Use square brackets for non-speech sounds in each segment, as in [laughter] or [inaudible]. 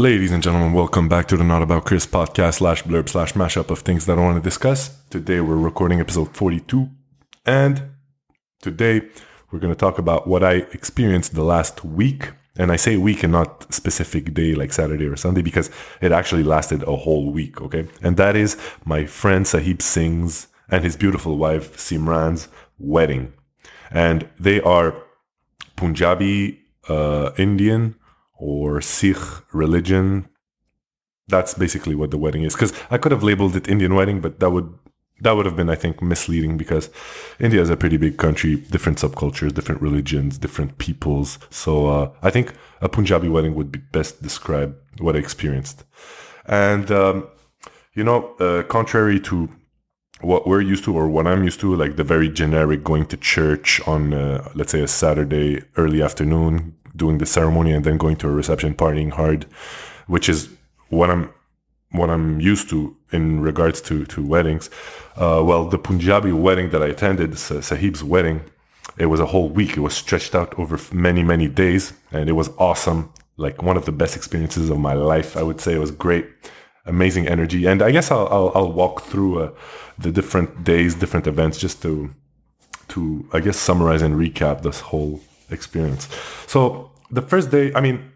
Ladies and gentlemen, welcome back to the Not About Chris podcast slash blurb slash mashup of things that I want to discuss. Today we're recording episode 42, and today we're going to talk about what I experienced the last week. And I say week and not specific day like Saturday or Sunday because it actually lasted a whole week, okay? And that is my friend Sahib Singh's and his beautiful wife Simran's wedding. And they are Punjabi uh, Indian or Sikh religion. That's basically what the wedding is. Because I could have labeled it Indian wedding, but that would that would have been, I think, misleading because India is a pretty big country, different subcultures, different religions, different peoples. So uh, I think a Punjabi wedding would be best describe what I experienced. And um, you know, uh, contrary to what we're used to or what I'm used to, like the very generic going to church on, uh, let's say, a Saturday early afternoon, doing the ceremony and then going to a reception, partying hard, which is what I'm what I'm used to in regards to to weddings. Uh, well, the Punjabi wedding that I attended, Sahib's wedding, it was a whole week. It was stretched out over many many days, and it was awesome. Like one of the best experiences of my life, I would say. It was great, amazing energy, and I guess I'll I'll, I'll walk through uh, the different days, different events, just to to I guess summarize and recap this whole experience. So the first day, I mean,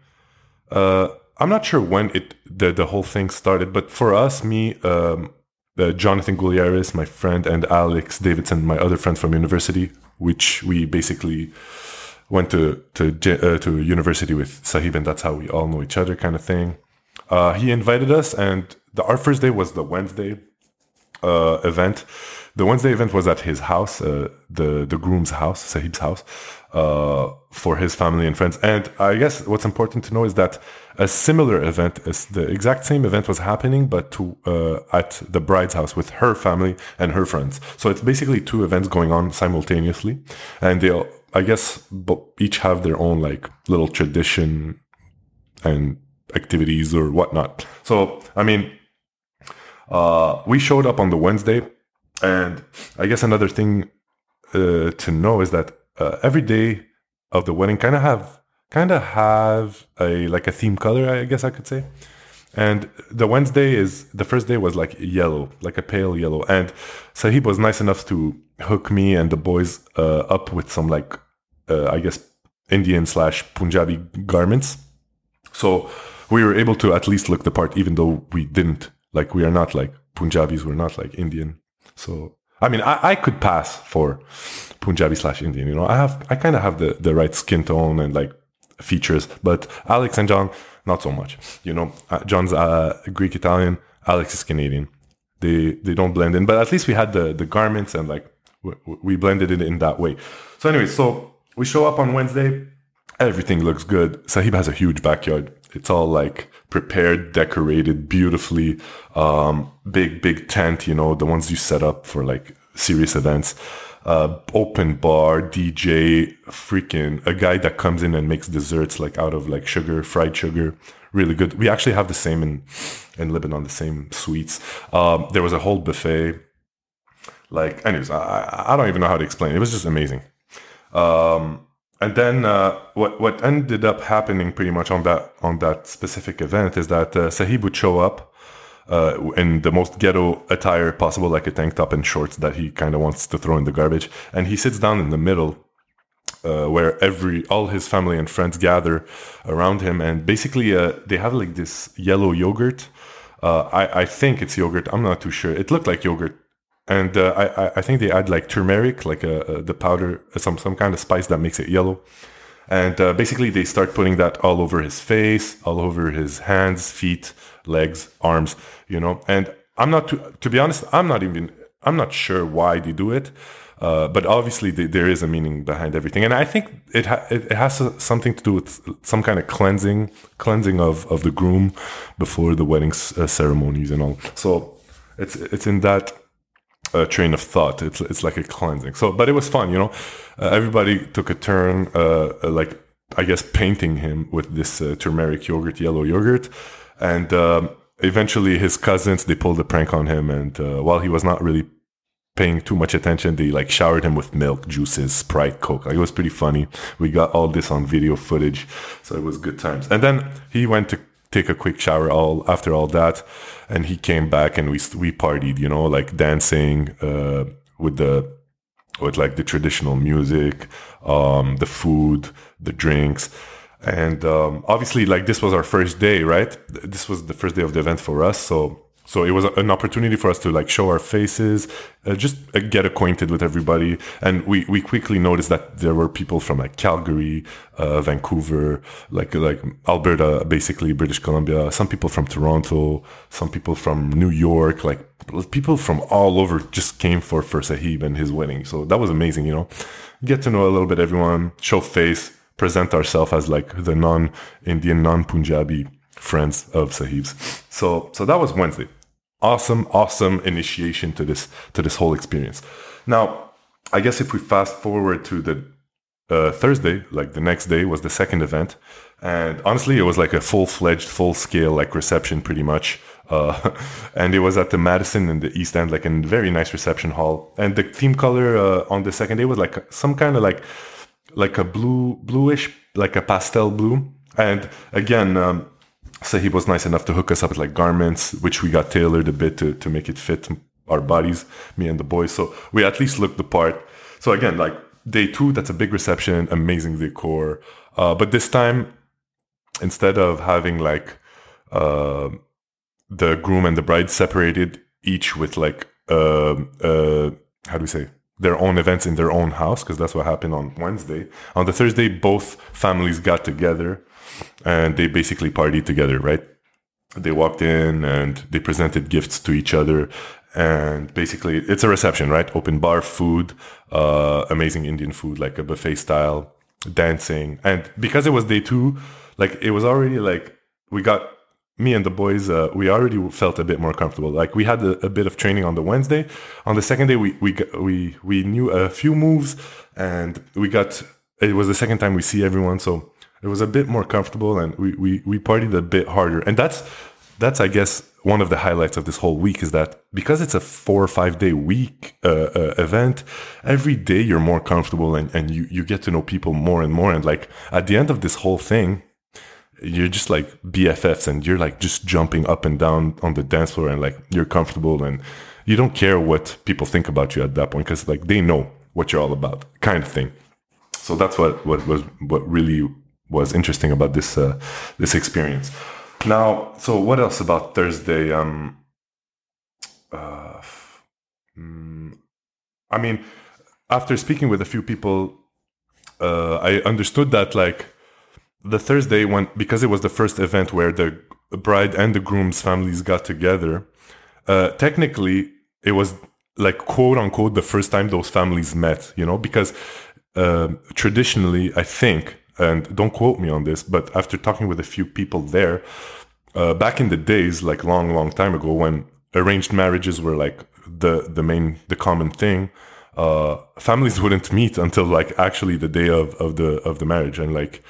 uh, I'm not sure when it the the whole thing started, but for us, me, um, uh, Jonathan Gouliaris, my friend, and Alex Davidson, my other friend from university, which we basically went to to uh, to university with Sahib, and that's how we all know each other, kind of thing. Uh, he invited us, and the, our first day was the Wednesday uh, event. The Wednesday event was at his house, uh, the the groom's house, Sahib's house, uh, for his family and friends. And I guess what's important to know is that a similar event, is the exact same event was happening, but to, uh, at the bride's house with her family and her friends. So it's basically two events going on simultaneously, and they'll, I guess, each have their own like little tradition and activities or whatnot. So I mean, uh, we showed up on the Wednesday, and I guess another thing uh, to know is that uh, every day of the wedding kind of have kind of have a like a theme color i guess i could say. And the wednesday is the first day was like yellow like a pale yellow. And sahib was nice enough to hook me and the boys uh, up with some like uh, i guess indian slash punjabi garments. So we were able to at least look the part even though we didn't. Like we are not like punjabis we're not like indian so I mean, I, I could pass for Punjabi slash Indian. You know, I have, I kind of have the, the right skin tone and like features, but Alex and John, not so much. You know, uh, John's uh, Greek Italian, Alex is Canadian. They they don't blend in, but at least we had the the garments and like we, we blended it in that way. So anyway, so we show up on Wednesday. Everything looks good. Sahib has a huge backyard. It's all like prepared, decorated beautifully. Um, big, big tent, you know, the ones you set up for like serious events. Uh, open bar, DJ, freaking a guy that comes in and makes desserts like out of like sugar, fried sugar. Really good. We actually have the same in in Lebanon, the same sweets. Um, there was a whole buffet. Like, anyways, I, I don't even know how to explain. It, was just amazing. Um, and then uh, what what ended up happening pretty much on that on that specific event is that uh, Sahib would show up uh, in the most ghetto attire possible, like a tank top and shorts that he kind of wants to throw in the garbage, and he sits down in the middle. Uh, where every all his family and friends gather around him, and basically uh, they have like this yellow yogurt. Uh, I I think it's yogurt. I'm not too sure. It looked like yogurt and uh, I I think they add like turmeric, like a, a, the powder, some some kind of spice that makes it yellow. And uh, basically, they start putting that all over his face, all over his hands, feet, legs, arms, you know. And I'm not too, to be honest, I'm not even I'm not sure why they do it. Uh, but obviously, they, there is a meaning behind everything, and I think it ha- it, has something to do with some kind of cleansing, cleansing of, of the groom before the wedding uh, ceremonies and all. So it's it's in that a train of thought. It's it's like a cleansing. So, but it was fun, you know. Uh, everybody took a turn, uh, uh, like I guess, painting him with this uh, turmeric yogurt, yellow yogurt, and um, eventually his cousins they pulled a prank on him, and uh, while he was not really paying too much attention, they like showered him with milk, juices, Sprite, Coke. Like it was pretty funny. We got all this on video footage, so it was good times. And then he went to take a quick shower all after all that, and he came back and we we partied, you know, like dancing uh, with the with like the traditional music, um, the food, the drinks. And um, obviously, like this was our first day, right? This was the first day of the event for us. So so it was an opportunity for us to like show our faces, uh, just uh, get acquainted with everybody. And we, we quickly noticed that there were people from like Calgary, uh, Vancouver, like like Alberta, basically British Columbia. Some people from Toronto, some people from New York, like people from all over just came for for Sahib and his wedding. So that was amazing, you know. Get to know a little bit everyone, show face, present ourselves as like the non-Indian, non-Punjabi friends of Sahib's. So so that was Wednesday. Awesome, awesome initiation to this to this whole experience. Now, I guess if we fast forward to the uh, Thursday, like the next day was the second event, and honestly, it was like a full fledged, full scale like reception, pretty much. Uh, [laughs] and it was at the Madison in the East End, like a very nice reception hall. And the theme color uh, on the second day was like some kind of like like a blue, bluish, like a pastel blue. And again, um, Sahib was nice enough to hook us up with like garments, which we got tailored a bit to, to make it fit our bodies, me and the boys. So we at least looked the part. So again, like day two, that's a big reception, amazing decor. Uh, but this time, instead of having like uh, the groom and the bride separated, each with like uh, uh, how do we say their own events in their own house, because that's what happened on Wednesday. On the Thursday, both families got together and they basically partied together, right? They walked in and they presented gifts to each other. And basically, it's a reception, right? Open bar, food, uh, amazing Indian food, like a buffet style, dancing. And because it was day two, like it was already like we got me and the boys, uh, we already felt a bit more comfortable. Like we had a, a, bit of training on the Wednesday. On the second day, we we we we knew a few moves, and we got. It was the second time we see everyone, so it was a bit more comfortable and we, we, we partied a bit harder. And that's, that's, I guess, one of the highlights of this whole week is that because it's a four or five day week uh, uh, event, every day you're more comfortable and, and you, you get to know people more and more. And like at the end of this whole thing, you're just like BFFs and you're like just jumping up and down on the dance floor and like you're comfortable and you don't care what people think about you at that point because like they know what you're all about kind of thing. So that's what, what was, what really was interesting about this uh, this experience. Now, so what else about Thursday? Um, uh, mm, I mean, after speaking with a few people, uh, I understood that like the Thursday when because it was the first event where the bride and the groom's families got together. Uh, technically, it was like quote unquote the first time those families met. You know, because uh, traditionally, I think and don't quote me on this, but after talking with a few people there, uh, back in the days, like long, long time ago, when arranged marriages were like the the main, the common thing, uh, families [laughs] wouldn't meet until like actually the day of, of the of the marriage, and like,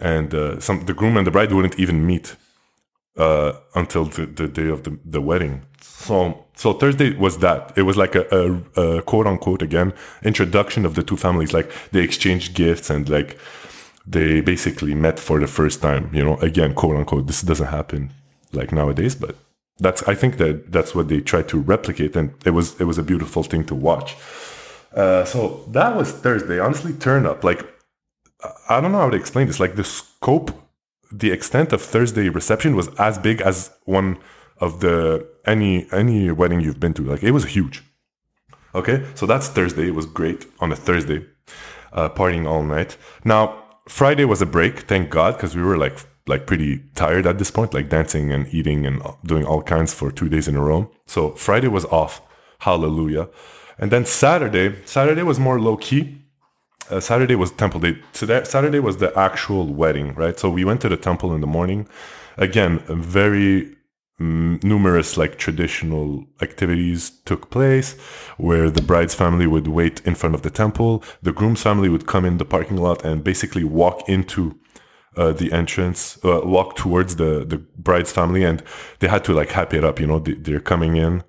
and uh, some the groom and the bride wouldn't even meet uh, until the, the day of the, the wedding. So so Thursday was that. It was like a, a, a quote unquote again introduction of the two families. Like they exchanged gifts and like they basically met for the first time. You know, again, quote unquote, this doesn't happen like nowadays, but that's I think that that's what they tried to replicate, and it was it was a beautiful thing to watch. Uh, so that was Thursday. Honestly, turn up. Like I don't know how to explain this. Like the scope, the extent of Thursday reception was as big as one of the any any wedding you've been to. Like it was huge. Okay, so that's Thursday. It was great on a Thursday, uh, partying all night. Now Friday was a break, thank God, because we were like like pretty tired at this point, like dancing and eating and doing all kinds for two days in a row. So Friday was off. Hallelujah. And then Saturday, Saturday was more low key. Uh, Saturday was temple day. Today, Saturday was the actual wedding, right? So we went to the temple in the morning. Again, very numerous like traditional activities took place where the bride's family would wait in front of the temple the groom's family would come in the parking lot and basically walk into uh, the entrance uh, walk towards the the bride's family and they had to like happy it up you know they, are coming in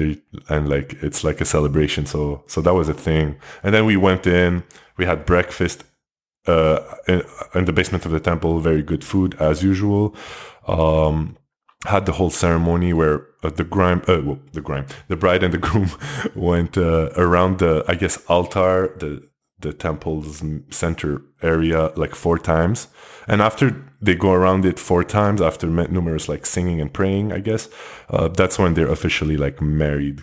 they and like it's like a celebration. So so that was a thing. And then we went in we had breakfast uh, in, in, the basement of the temple very good food as usual. Um, had the whole ceremony where uh, the grime, uh, well, the grime, the bride and the [laughs] groom [laughs] went uh, around the, I guess, altar, the the temple's center area like four times, and after they go around it four times, after numerous like singing and praying, I guess, uh, that's when they're officially like married.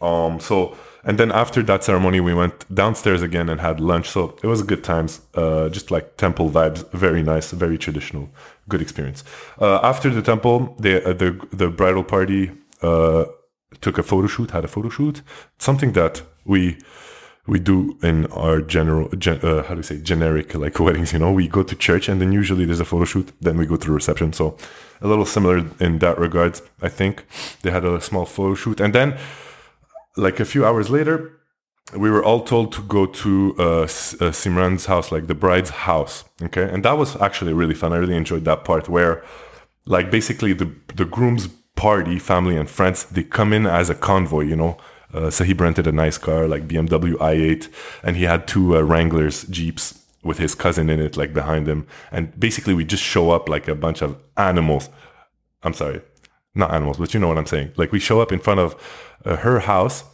Um, so and then after that ceremony, we went downstairs again and had lunch. So it was good times, uh, just like temple vibes, very nice, very traditional, good experience. Uh, after the temple, the uh, the the bridal party uh, took a photo shoot, had a photo shoot, something that we we do in our general gen, uh, how do you say generic like weddings you know we go to church and then usually there's a photo shoot then we go to reception so a little similar in that regards i think they had a small photo shoot and then like a few hours later, we were all told to go to uh, uh, Simran's house, like the bride's house. Okay, and that was actually really fun. I really enjoyed that part where, like, basically the the groom's party, family and friends, they come in as a convoy. You know, uh, he rented a nice car, like BMW i8, and he had two uh, Wranglers Jeeps with his cousin in it, like behind him. And basically, we just show up like a bunch of animals. I'm sorry, not animals, but you know what I'm saying. Like we show up in front of uh, her house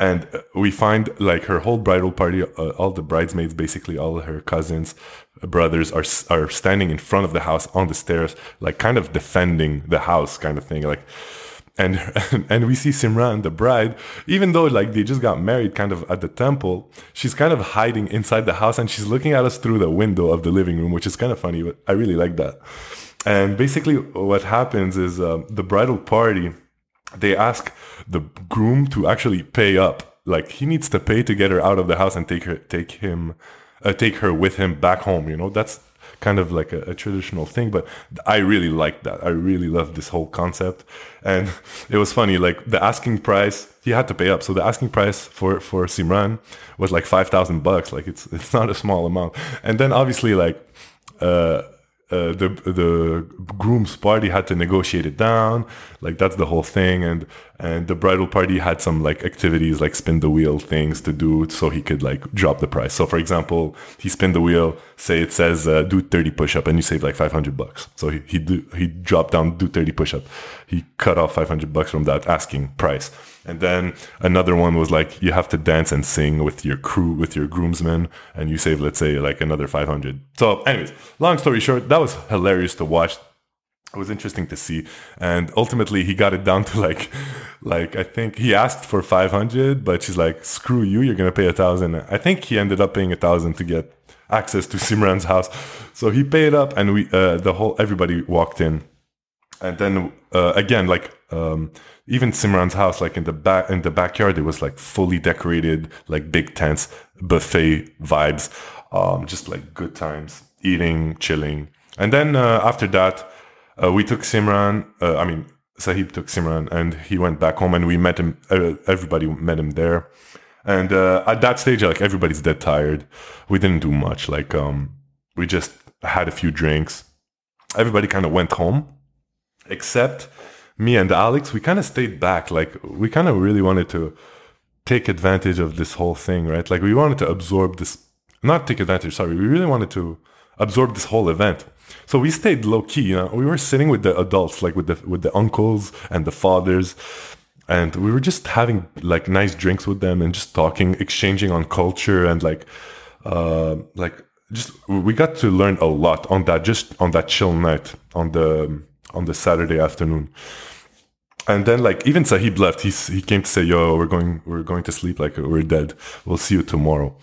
and we find like her whole bridal party uh, all the bridesmaids basically all her cousins brothers are are standing in front of the house on the stairs like kind of defending the house kind of thing like and [laughs] and we see Simran the bride even though like they just got married kind of at the temple she's kind of hiding inside the house and she's looking at us through the window of the living room which is kind of funny but I really like that and basically what happens is uh, the bridal party they ask the groom to actually pay up. Like he needs to pay to get her out of the house and take her, take him, uh, take her with him back home. You know, that's kind of like a, a, traditional thing, but I really like that. I really love this whole concept. And [laughs] it was funny, like the asking price, he had to pay up. So the asking price for, for Simran was like 5,000 bucks. Like it's, it's not a small amount. And then obviously like, uh, uh, the the groom's party had to negotiate it down like that's the whole thing and and the bridal party had some like activities like spin the wheel things to do so he could like drop the price. So for example he spin the wheel say it says uh, do 30 push-up and you save like 500 bucks. So he he, do, he dropped down do 30 push-up. He cut off 500 bucks from that asking price and then another one was like you have to dance and sing with your crew, with your groomsmen, and you save, let's say, like another 500. So, anyways, long story short, that was hilarious to watch. It was interesting to see, and ultimately he got it down to like, like I think he asked for 500, but she's like, "Screw you, you're gonna pay a thousand. I think he ended up paying a thousand to get access to [laughs] Simran's house, so he paid up, and we, uh, the whole everybody walked in, and then uh, again, like um, even Simran's house, like in the back in the backyard, it was like fully decorated, like big tents, buffet vibes, um, just like good times, eating, chilling. And then uh, after that, uh, we took Simran. Uh, I mean, Sahib took Simran, and he went back home, and we met him. Uh, everybody met him there. And uh, at that stage, like everybody's dead tired. We didn't do much. Like um, we just had a few drinks. Everybody kind of went home, except me and Alex, we kind of stayed back. Like we kind of really wanted to take advantage of this whole thing, right? Like we wanted to absorb this, not take advantage. Sorry, we really wanted to absorb this whole event. So we stayed low key. You know, we were sitting with the adults, like with the with the uncles and the fathers, and we were just having like nice drinks with them and just talking, exchanging on culture and like, uh, like just we got to learn a lot on that just on that chill night on the on the Saturday afternoon and then like even Sahib left. He he came to say, "Yo, we're going we're going to sleep. Like we're dead. We'll see you tomorrow."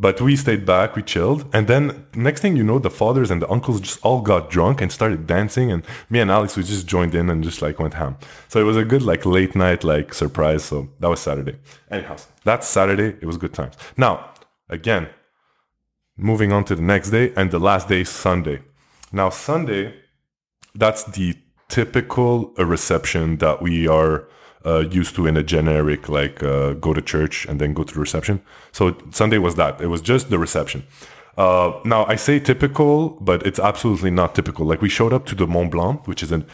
But we stayed back, we chilled, and then next thing you know, the fathers and the uncles just all got drunk and started dancing, and me and Alex we just joined in and just like went ham. So it was a good like late night like surprise. So that was Saturday. Anyhow, that's Saturday. It was good times. Now again, moving on to the next day and the last day Sunday. Now Sunday, that's the typical a reception that we are uh, used to in a generic like uh, go to church and then go to the reception. So Sunday was that. It was just the reception. Uh, now I say typical, but it's absolutely not typical. Like we showed up to the Mont Blanc, which is an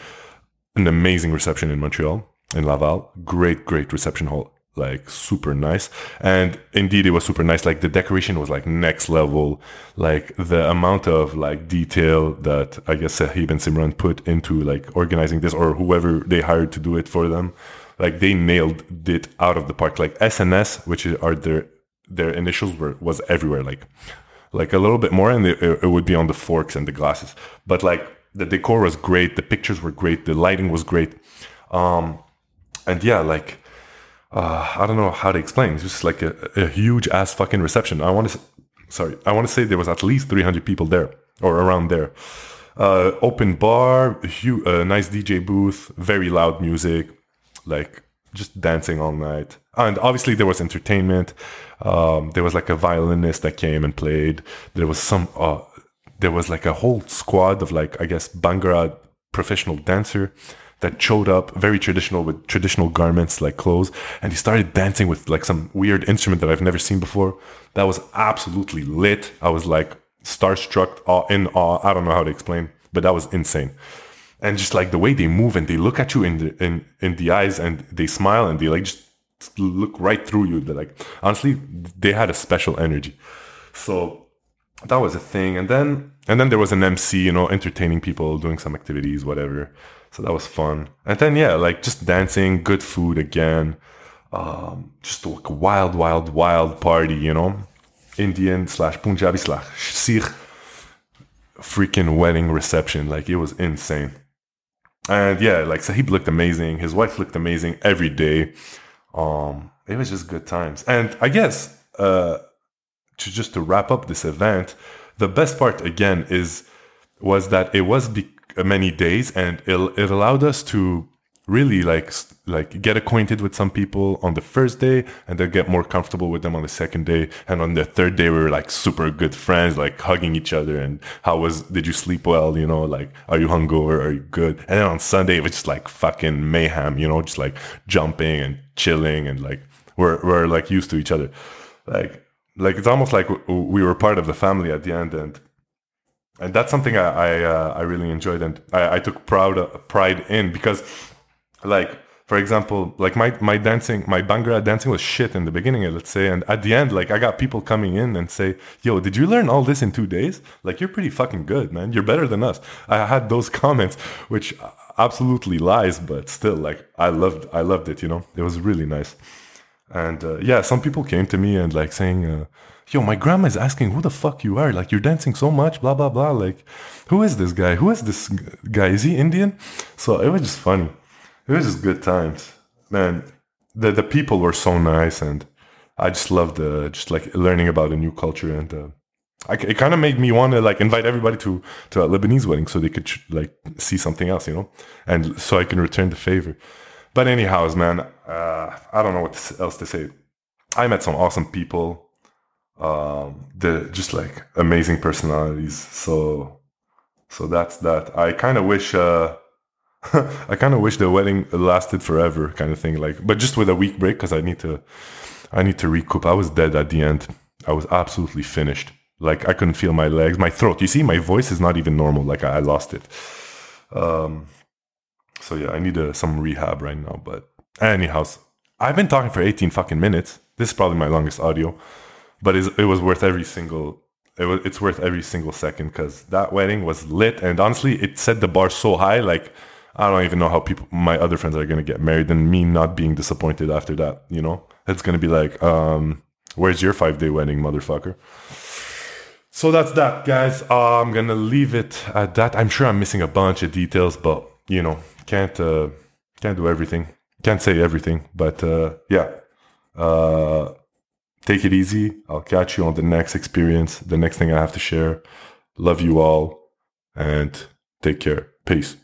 an amazing reception in Montreal in Laval. Great, great reception hall. Like super nice. And indeed, it was super nice. Like the decoration was like next level. Like the amount of like detail that I guess Sahib and Simran put into like organizing this or whoever they hired to do it for them. Like they nailed it out of the park. Like SNS, which are their their initials were was everywhere. Like like a little bit more, and it, it would be on the forks and the glasses. But like the decor was great, the pictures were great, the lighting was great, um, and yeah, like uh, I don't know how to explain. It's just like a, a huge ass fucking reception. I want to, sorry, I want to say there was at least 300 people there or around there. Uh, open bar, huge, uh, nice DJ booth, very loud music, like just dancing all night. And obviously there was entertainment. Um, there was like a violinist that came and played. There was some, uh, there was like a whole squad of like, I guess, Bhangra professional dancer that showed up very traditional with traditional garments like clothes and he started dancing with like some weird instrument that I've never seen before. That was absolutely lit. I was like starstruck in awe. I don't know how to explain but that was insane. And just like the way they move and they look at you in the in, in the eyes and they smile and they like just look right through you. They're like honestly they had a special energy. So that was a thing and then and then there was an mc you know entertaining people doing some activities whatever so that was fun. And then yeah, like just dancing, good food again. Um, just like a wild, wild, wild party, you know. Indian slash Punjabi slash Sikh freaking wedding reception. Like it was insane. And yeah, like Sahib looked amazing. His wife looked amazing every day. Um, it was just good times. And I guess uh to just to wrap up this event, the best part again is was that it was be- many days and it, it allowed us to really like like get acquainted with some people on the first day and then get more comfortable with them on the second day. And on the third day we were like super good friends like hugging each other and how was did you sleep well? You know like are you hungover? Are you good? And then on sunday it was just like fucking mayhem you know just like jumping and chilling and like we're, we're like used to each other. Like like it's almost like we were part of the family at the end and and that's something I I, uh, I really enjoyed and I, I took proud uh, pride in because, like for example, like my my dancing, my Bhangra dancing was shit in the beginning, let's say, and at the end, like I got people coming in and say, "Yo, did you learn all this in two days? Like you're pretty fucking good, man. You're better than us." I had those [laughs] comments, which absolutely lies, but still, like I loved I loved it. You know, it was really nice, and uh, yeah, some people came to me and like saying. Uh, yo, my grandma is asking who the fuck you are. Like, you're dancing so much, blah, blah, blah. Like, who is this guy? Who is this guy? Is he Indian? So it was just funny. It was just good times. Man, the, the people were so nice. And I just loved uh, just like learning about a new culture. And uh, I, it kind of made me want to like invite everybody to, to a Lebanese wedding so they could like see something else, you know? And so I can return the favor. But anyhows, man, uh, I don't know what else to say. I met some awesome people um, the just like amazing personalities. So so that's that. I kind of wish uh, [laughs] I kind of wish the wedding lasted forever, kind of thing. Like, but just with a week break because I need to I need to recoup. I was dead at the end. I was absolutely finished. Like I couldn't feel my legs, my throat. You see, my voice is not even normal. Like I, I lost it. Um, so yeah, I need uh, some rehab right now. But anyhow, I've been talking for 18 fucking minutes. This is probably my longest audio but it was worth every single it was, it's worth every single second because that wedding was lit. And honestly it set the bar so high like i don't even know how people my other friends are to get married and me not being disappointed after that you know? It's to be like um where's your five day wedding motherfucker? So that's that guys. Uh, i'm gonna leave it at that. I'm sure i'm missing a bunch of details but you know can't uh can't do everything can't say everything but uh yeah uh take it easy. I'll catch you on the next experience, the next thing I have to share. Love you all and take care. Peace.